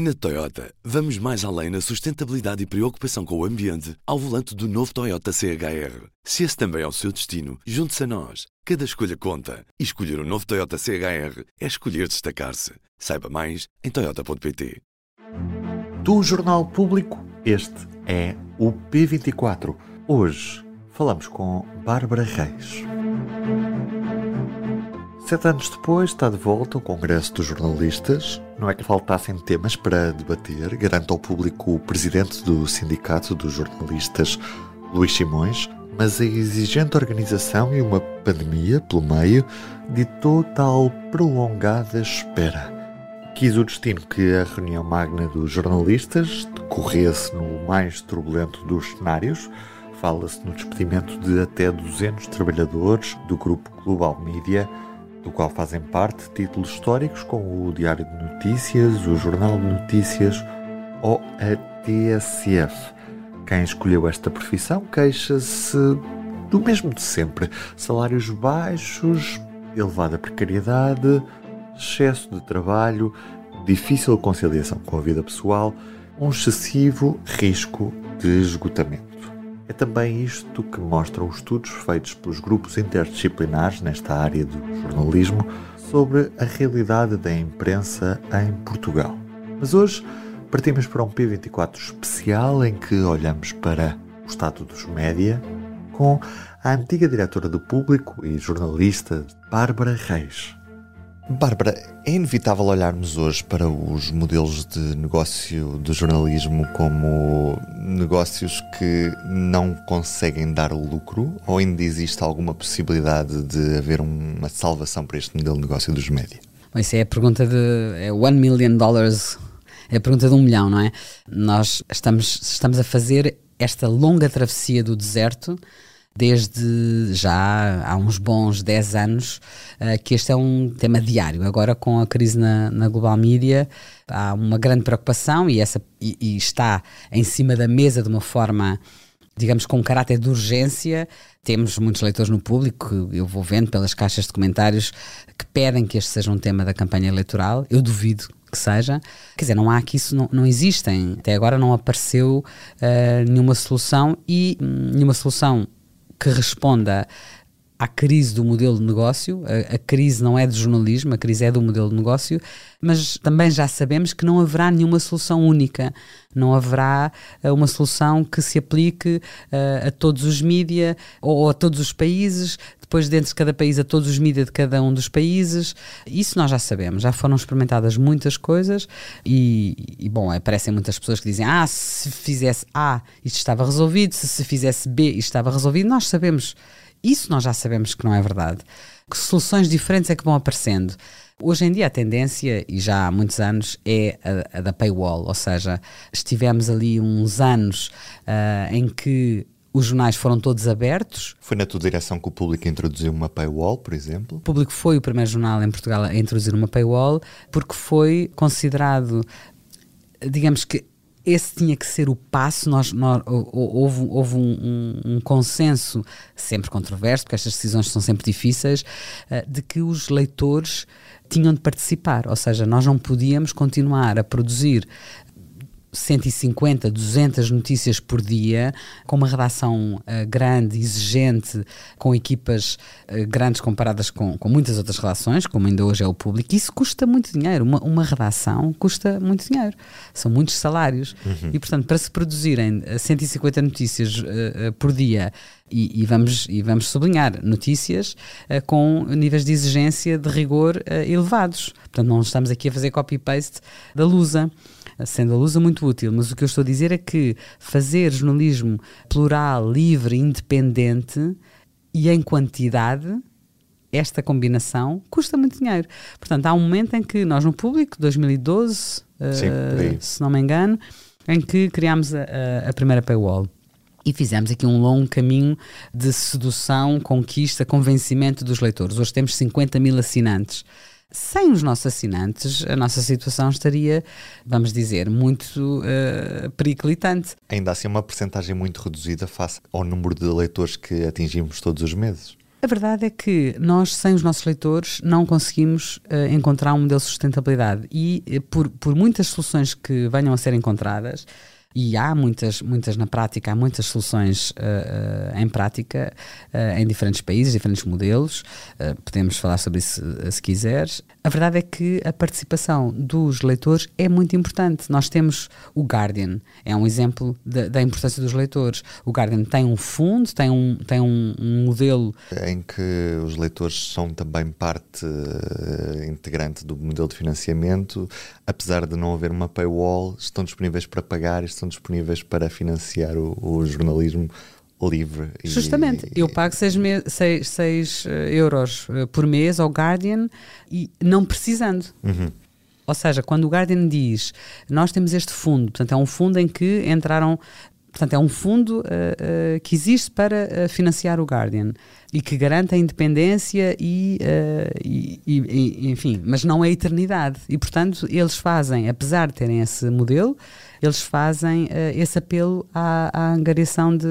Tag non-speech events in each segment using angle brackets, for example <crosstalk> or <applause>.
Na Toyota, vamos mais além na sustentabilidade e preocupação com o ambiente ao volante do novo Toyota CHR. Se esse também é o seu destino, junte-se a nós. Cada escolha conta. E escolher o um novo Toyota CHR é escolher destacar-se. Saiba mais em Toyota.pt. Do Jornal Público, este é o P24. Hoje falamos com Bárbara Reis. Sete anos depois está de volta o Congresso dos Jornalistas. Não é que faltassem temas para debater, garante ao público o presidente do Sindicato dos Jornalistas, Luís Simões, mas a exigente organização e uma pandemia pelo meio ditou tal prolongada espera. Quis o destino que a reunião magna dos jornalistas decorresse no mais turbulento dos cenários. Fala-se no despedimento de até 200 trabalhadores do grupo Global Media do qual fazem parte títulos históricos como o Diário de Notícias, o Jornal de Notícias ou a TSF. Quem escolheu esta profissão queixa-se do mesmo de sempre: salários baixos, elevada precariedade, excesso de trabalho, difícil conciliação com a vida pessoal, um excessivo risco de esgotamento. É também isto que mostram os estudos feitos pelos grupos interdisciplinares nesta área do jornalismo sobre a realidade da imprensa em Portugal. Mas hoje partimos para um P24 especial em que olhamos para o estado dos média com a antiga diretora do Público e jornalista Bárbara Reis. Bárbara, é inevitável olharmos hoje para os modelos de negócio do jornalismo como negócios que não conseguem dar lucro ou ainda existe alguma possibilidade de haver uma salvação para este modelo de negócio dos média? Bom, isso é a pergunta de é one million dollars, é a pergunta de um milhão, não é? Nós estamos, estamos a fazer esta longa travessia do deserto desde já há uns bons 10 anos uh, que este é um tema diário. Agora, com a crise na, na Global Media, há uma grande preocupação e, essa, e, e está em cima da mesa de uma forma digamos, com um caráter de urgência. Temos muitos leitores no público, eu vou vendo pelas caixas de comentários, que pedem que este seja um tema da campanha eleitoral. Eu duvido que seja. Quer dizer, não há que isso, não, não existem. Até agora não apareceu uh, nenhuma solução e hum, nenhuma solução que responda à crise do modelo de negócio. A, a, crise não é do jornalismo, a crise é do modelo de negócio, mas também já sabemos que não haverá nenhuma solução única. Não haverá uh, uma solução que se aplique uh, a todos os mídia ou, ou, a todos os países, depois dentro de cada país a todos os mídia de cada um dos países. Isso nós já sabemos, já foram experimentadas muitas coisas e, e bom, aparecem muitas pessoas que dizem ah, se fizesse A isto estava resolvido, se se fizesse B isto estava resolvido. Nós sabemos isso nós já sabemos que não é verdade. Que soluções diferentes é que vão aparecendo. Hoje em dia a tendência, e já há muitos anos, é a, a da paywall, ou seja, estivemos ali uns anos uh, em que os jornais foram todos abertos. Foi na tua direção que o público introduziu uma paywall, por exemplo? O público foi o primeiro jornal em Portugal a introduzir uma paywall porque foi considerado, digamos que esse tinha que ser o passo. Nós, nós houve, houve um, um, um, consenso, sempre controverso, porque estas decisões são sempre difíceis, uh, de que os leitores tinham de participar. Ou seja, nós não podíamos continuar a produzir 150, 200 notícias por dia, com uma redação uh, grande, exigente, com equipas uh, grandes comparadas com, com muitas outras redações, como ainda hoje é o público. Isso custa muito dinheiro. Uma, uma redação custa muito dinheiro. São muitos salários. Uhum. E, portanto, para se produzirem 150 notícias uh, por dia e, e, vamos, e vamos sublinhar notícias uh, com níveis de exigência de rigor uh, elevados. Portanto, não estamos aqui a fazer copy-paste da Lusa sendo a Lusa muito útil, mas o que eu estou a dizer é que fazer jornalismo plural, livre, independente e em quantidade, esta combinação custa muito dinheiro. Portanto, há um momento em que nós no público, 2012, Sim, uh, se não me engano, em que criámos a, a, a primeira paywall e fizemos aqui um longo caminho de sedução, conquista, convencimento dos leitores. Hoje temos 50 mil assinantes. Sem os nossos assinantes, a nossa situação estaria, vamos dizer, muito uh, periclitante. Ainda assim, uma percentagem muito reduzida face ao número de leitores que atingimos todos os meses. A verdade é que nós, sem os nossos leitores, não conseguimos uh, encontrar um modelo de sustentabilidade. E uh, por, por muitas soluções que venham a ser encontradas, e há muitas, muitas na prática, há muitas soluções uh, em prática uh, em diferentes países, diferentes modelos. podemos falar sobre isso se quiseres. A verdade é que a participação dos leitores é muito importante. Nós temos o Guardian, é um exemplo da, da importância dos leitores. O Guardian tem um fundo, tem um, tem um, um modelo. Em que os leitores são também parte integrante do modelo de financiamento, apesar de não haver uma paywall, estão disponíveis para pagar, estão disponíveis para financiar o, o jornalismo livre. Justamente, e, eu pago 6 seis, seis, eh, euros eh, por mês ao Guardian e não precisando. Uhum. Ou seja, quando o Guardian diz nós temos este fundo, portanto é um fundo em que entraram Portanto, é um fundo uh, uh, que existe para uh, financiar o Guardian e que garante a independência e, e, e, enfim, mas não a eternidade. E, portanto, eles fazem, apesar de terem esse modelo, eles fazem uh, esse apelo à, à, angariação de,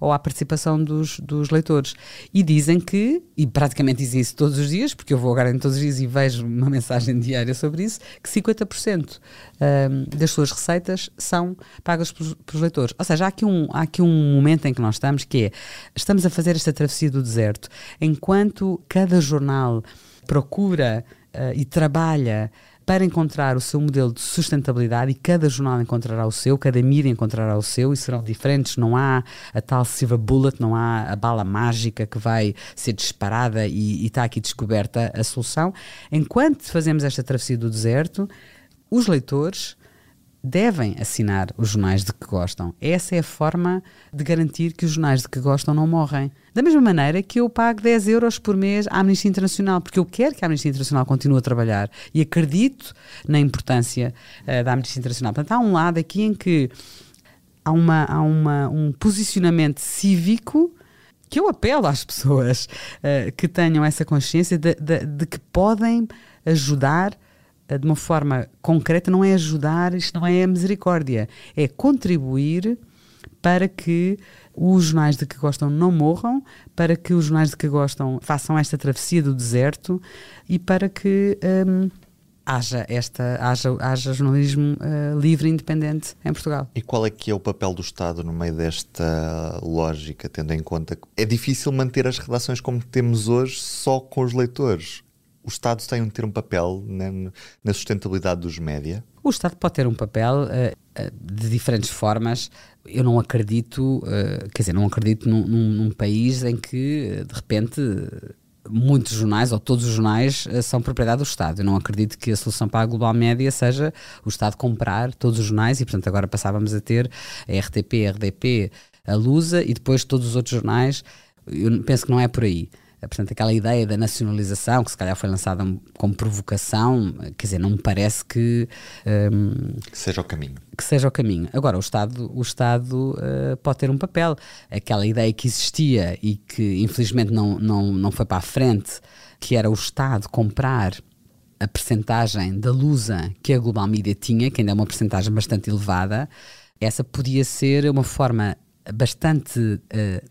ou à participação dos, dos leitores. E dizem que, e praticamente dizem isso todos os dias, porque eu vou agora em todos os dias e vejo uma <laughs> mensagem diária sobre isso, que 50% uh, ehm, das suas receitas são pagas pelos, pelos, leitores. Ou seja, há aqui, um, há aqui um momento em que nós estamos que é, estamos a fazer esta travessia do deserto, enquanto cada jornal procura uh, e trabalha para encontrar o seu modelo de sustentabilidade e cada jornal encontrará o seu, cada mídia encontrará o seu e serão diferentes. Não há a tal silver bullet, não há a bala mágica que vai ser disparada e, e está aqui descoberta a solução. Enquanto fazemos esta travessia do deserto, os leitores devem assinar os jornais de que gostam. Essa é a forma de garantir que os jornais de que gostam não morrem. Da mesma maneira que eu pago 10 euros por mês à Amnistia Internacional, porque eu quero que a Amnistia Internacional continue a trabalhar e acredito na importância uh, da Amnistia Internacional. Portanto, há um lado aqui em que há, uma, há uma, um posicionamento cívico que eu apelo às pessoas uh, que tenham essa consciência de, de, de que podem ajudar de uma forma concreta, não é ajudar, isto não é misericórdia, é contribuir para que os jornais de que gostam não morram, para que os jornais de que gostam façam esta travessia do deserto e para que um, haja, esta, haja, haja jornalismo uh, livre e independente em Portugal. E qual é que é o papel do Estado no meio desta lógica, tendo em conta que é difícil manter as redações como temos hoje só com os leitores? O Estado tem de ter um papel né, na sustentabilidade dos média? O Estado pode ter um papel uh, de diferentes formas. Eu não acredito, uh, quer dizer, não acredito num, num, num, país em que, de repente, muitos jornais ou todos os jornais são propriedade do Estado. Eu não acredito que a solução para a global média seja o Estado comprar todos os jornais e, portanto, agora passávamos a ter a RTP, a RDP, a Lusa e depois todos os outros jornais. Eu penso que não é por aí. Portanto, aquela ideia da nacionalização, que se calhar foi lançada como provocação, quer dizer, não me parece que. Um, que seja o caminho. Que seja o caminho. Agora, o Estado, o Estado uh, pode ter um papel. Aquela ideia que existia e que infelizmente não, não, não foi para a frente, que era o Estado comprar a percentagem da Lusa que a Global Media tinha, que ainda é uma percentagem bastante elevada, essa podia ser uma forma bastante, uh,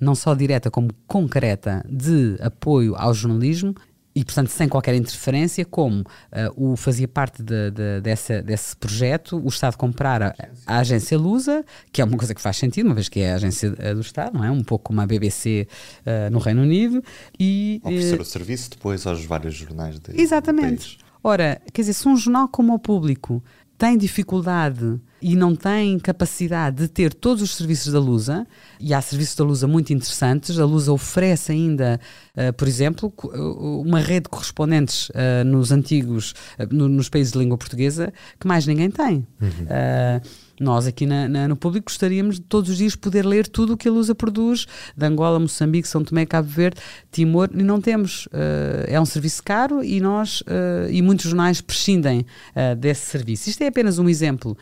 não só direta como concreta, de apoio ao jornalismo e, portanto, sem qualquer interferência, como uh, o fazia parte de, de, dessa, desse projeto, o Estado comprar a, a, agência Lusa, que é uma coisa que faz sentido, uma vez que é a agência eh, do Estado, não é? Um pouco como a BBC uh, no Reino Unido. E, Oferecer o serviço depois aos vários jornais de, Exatamente. Ora, quer dizer, se um jornal como o Público tem dificuldade e não tem capacidade de ter todos os serviços da Lusa, e há serviços da Lusa muito interessantes, a Lusa oferece ainda, uh, por exemplo, uma rede de correspondentes uh, nos antigos, uh, no, nos países de língua portuguesa, que mais ninguém tem. Uhum. Nós aqui na, na, no público gostaríamos de todos os dias poder ler tudo o que a Lusa produz, de Angola, Moçambique, São Tomé, Cabo Verde, Timor, e não temos. Uh, é um serviço caro e nós uh, e muitos jornais prescindem uh, desse serviço. Isto é apenas um exemplo.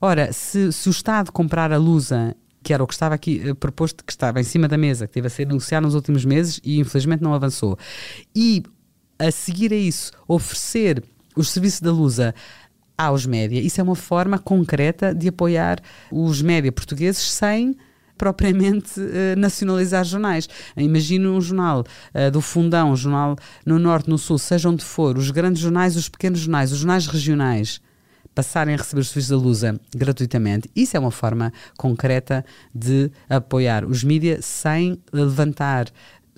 Ora, se, se o Estado comprar a Lusa que era o que estava aqui uh, proposto, que estava em cima da mesa, que teve a ser negociado nos últimos meses e infelizmente não avançou. E a seguir a isso, oferecer os serviços da Lusa aos média. Isso é uma forma concreta de apoiar os média portugueses sem propriamente uh, <laughs> nacionalizar jornais. Imagina um jornal uh, do Fundão, um jornal no Norte, no Sul, seja onde for, os grandes jornais, os pequenos jornais, os jornais regionais passarem a receber os serviços da Lusa gratuitamente. Isso é uma forma concreta de apoiar os mídias sem levantar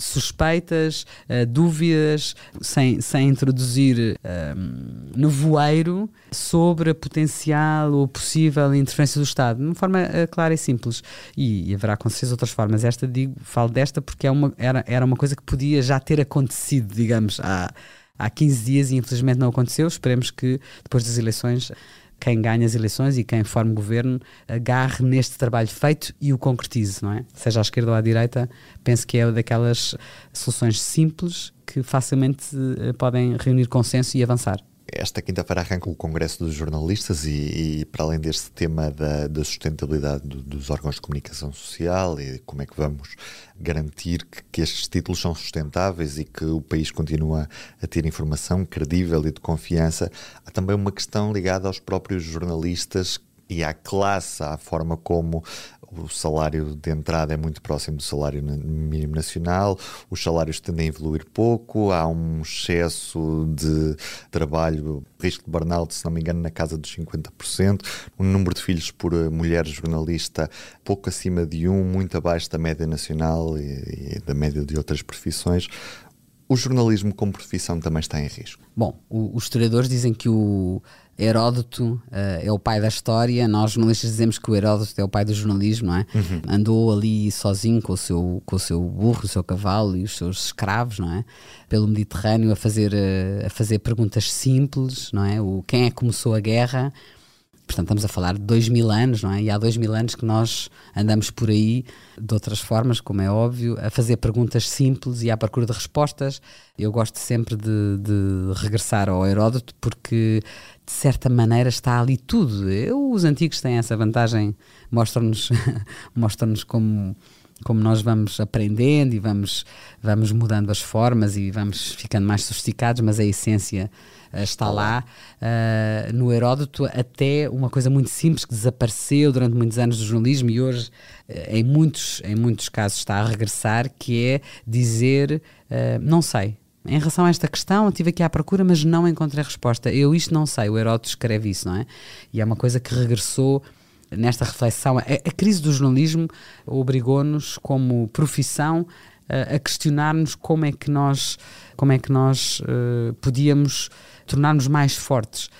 suspeitas, uh, dúvidas, sem, sem introduzir uh, nevoeiro sobre a potencial ou possível interferência do Estado, de uma forma uh, clara e simples. E, e, haverá com certeza outras formas. Esta, digo, falo desta porque é uma, era, era uma coisa que podia já ter acontecido, digamos, há, há 15 dias e infelizmente não aconteceu. Esperemos que depois das eleições quem ganha as eleições e quem forma o governo agarre neste trabalho feito e o concretize, não é? Seja à esquerda ou à direita, penso que é daquelas soluções simples que facilmente eh, podem reunir consenso e avançar. Esta quinta-feira arranca o Congresso dos Jornalistas e, e para além deste tema da, da sustentabilidade do, dos órgãos de comunicação social e como é que vamos garantir que, que, estes títulos são sustentáveis e que o país continua a ter informação credível e de confiança, há também uma questão ligada aos próprios jornalistas e à classe, à forma como o salário de entrada é muito próximo do salário mínimo nacional, os salários tendem a evoluir pouco, há um excesso de trabalho, risco de burnout, se não me engano, na casa dos 50%, um número de filhos por eh, mulher jornalista pouco acima de um, muito abaixo da média nacional e, e da média de outras profissões. O jornalismo como profissão também está em risco. Bom, o, os historiadores dizem que o Heródoto uh, é o pai da história, nós jornalistas dizemos que o Heródoto é o pai do jornalismo, não é? Uhum. Andou ali sozinho com o, seu, com o seu burro, o seu cavalo e os seus escravos, não é? Pelo Mediterrâneo a fazer, uh, a fazer perguntas simples, não é? O, quem é que começou a guerra? Portanto, estamos a falar de dois mil anos, não é? E há dois mil anos que nós andamos por aí, de outras formas, como é óbvio, a fazer perguntas simples e à procura de respostas. Eu gosto sempre de, de regressar ao Heródoto porque, de certa maneira, está ali tudo. Eu, os antigos têm essa vantagem, mostram-nos <laughs> mostram como como nós vamos aprendendo e vamos, vamos mudando as formas e vamos ficando mais sofisticados, mas a essência uh, está lá. Uh, no Heródoto, até uma coisa muito simples que desapareceu durante muitos anos do jornalismo e hoje, uh, em, muitos, em muitos casos, está a regressar, que é dizer não sei. Em relação a esta questão, eu estive aqui à procura, mas não encontrei resposta. Eu isto não sei. O Heródoto escreve isso, não é? E é uma coisa que regressou nesta reflexão. A, a crise do jornalismo obrigou-nos, como profissão, a, questionar-nos como é que nós, como é que nós uh, podíamos tornar-nos mais fortes.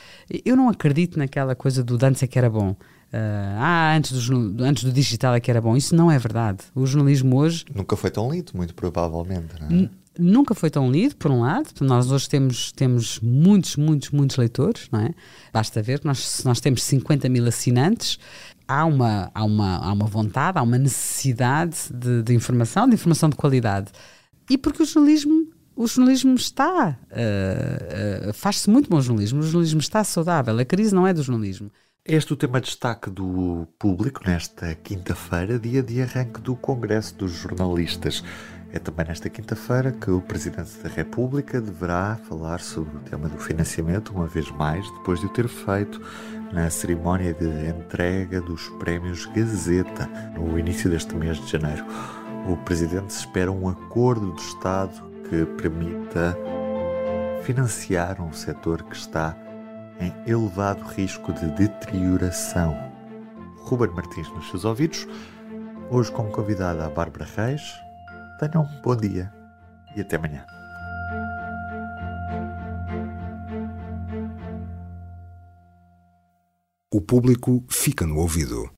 Eu não acredito naquela coisa do dança é que era bom. Uh, ah, antes do, antes do digital é que era bom. Isso não é verdade. O jornalismo hoje. Nunca foi tão lido, muito provavelmente. Não é? Nunca foi tão lido, por um lado. Nós hoje temos, temos muitos, muitos, muitos leitores, não é? Basta ver que nós, nós temos 50 mil assinantes. Há uma, há, uma, há uma vontade, há uma necessidade de, de informação, de informação de qualidade. E porque o jornalismo, o jornalismo está, uh, uh, faz-se muito bom jornalismo, o jornalismo está saudável, a crise não é do jornalismo. Este é o tema de destaque do público nesta quinta-feira, dia de arranque do Congresso dos Jornalistas. É também nesta quinta-feira que o Presidente da República deverá falar sobre o tema do financiamento, uma vez mais, depois de o ter feito na cerimónia de entrega dos prémios Gazeta, no início deste mês de janeiro. O Presidente espera um acordo do Estado que permita financiar um setor que está em elevado risco de deterioração. Ruben Martins nos seus ouvidos, hoje como convidada a Bárbara Reis, Tenham um bom dia e até amanhã. O público fica no ouvido.